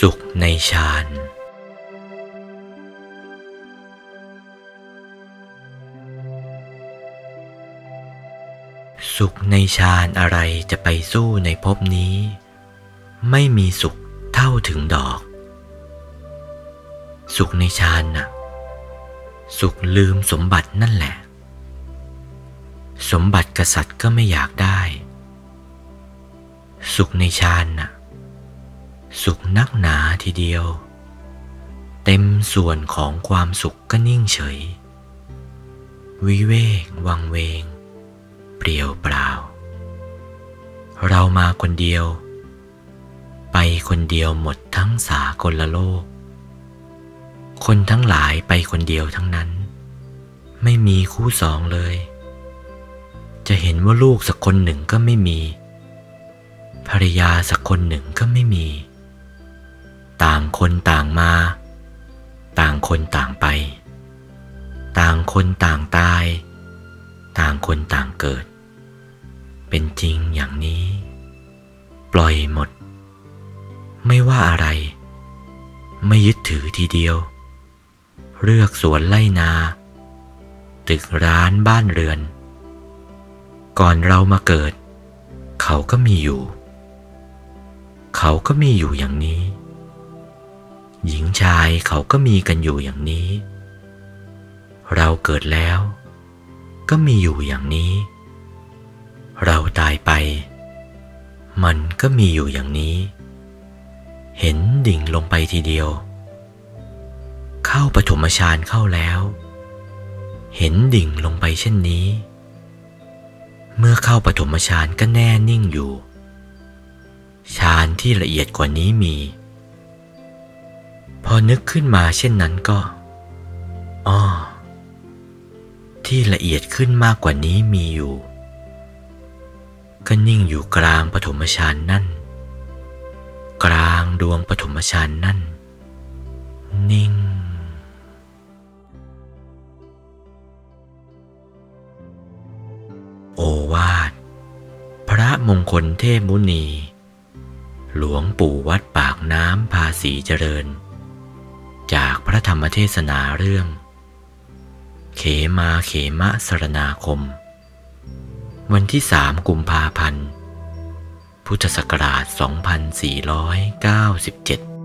สุขในฌานสุขในฌานอะไรจะไปสู้ในภพนี้ ไม่มีสุขเท่าถึงดอก สุขในฌานน่ะ สุขลืมสมบัตินั่นแหละ สมบัติกษัตริย์ก็ไม่อยากได้ สุขในฌานน่ะ สุขนักหนาทีเดียว เต็มส่วนของความสุขก็นิ่งเฉย วิเวกวังเวง เปลี่ยวเปล่า เรามาคนเดียว ไปคนเดียวหมดทั้งสากลโลก คนทั้งหลายไปคนเดียวทั้งนั้น ไม่มีคู่สองเลย จะเห็นว่าลูกสักคนหนึ่งก็ไม่มีภรรยาสักคนหนึ่งก็ไม่มี ต่างคนต่างมา ต่างคนต่างไป ต่างคนต่างตาย ต่างคนต่างเกิด เป็นจริงอย่างนี้ ปล่อยหมด ไม่ว่าอะไร ไม่ยึดถือทีเดียว เลือกสวนไล่นา ตึกร้านบ้านเรือน ก่อนเรามาเกิด เขาก็มีอยู่ เขาก็มีอยู่อย่างนี้ หญิงชายเขาก็มีกันอยู่อย่างนี้ เราเกิดแล้ว ก็มีอยู่อย่างนี้ เราตายไป มันก็มีอยู่อย่างนี้ เห็นดิ่งลงไปทีเดียว เข้าปฐมฌานเข้าแล้ว เห็นดิ่งลงไปเช่นนี้ เมื่อเข้าปฐมฌานก็แน่นิ่งอยู่ฌานที่ละเอียดกว่านี้มี อนึกขึ้นมาเช่นนั้นก็อ้อที่ละเอียดขึ้นมากกว่านี้มีอยู่ ก็นิ่งอยู่กลางปฐมฌานนั่น กลางดวงปฐมฌานนั่น นิ่ง โอวาท พระมงคลเทพมุนี หลวงปู่วัดปากน้ำภาษีเจริญ จากพระธรรมเทศนาเรื่อง เขมาเขมะสรนาคม วันที่สามกุมภาพันธ์ พุทธศักราช 2497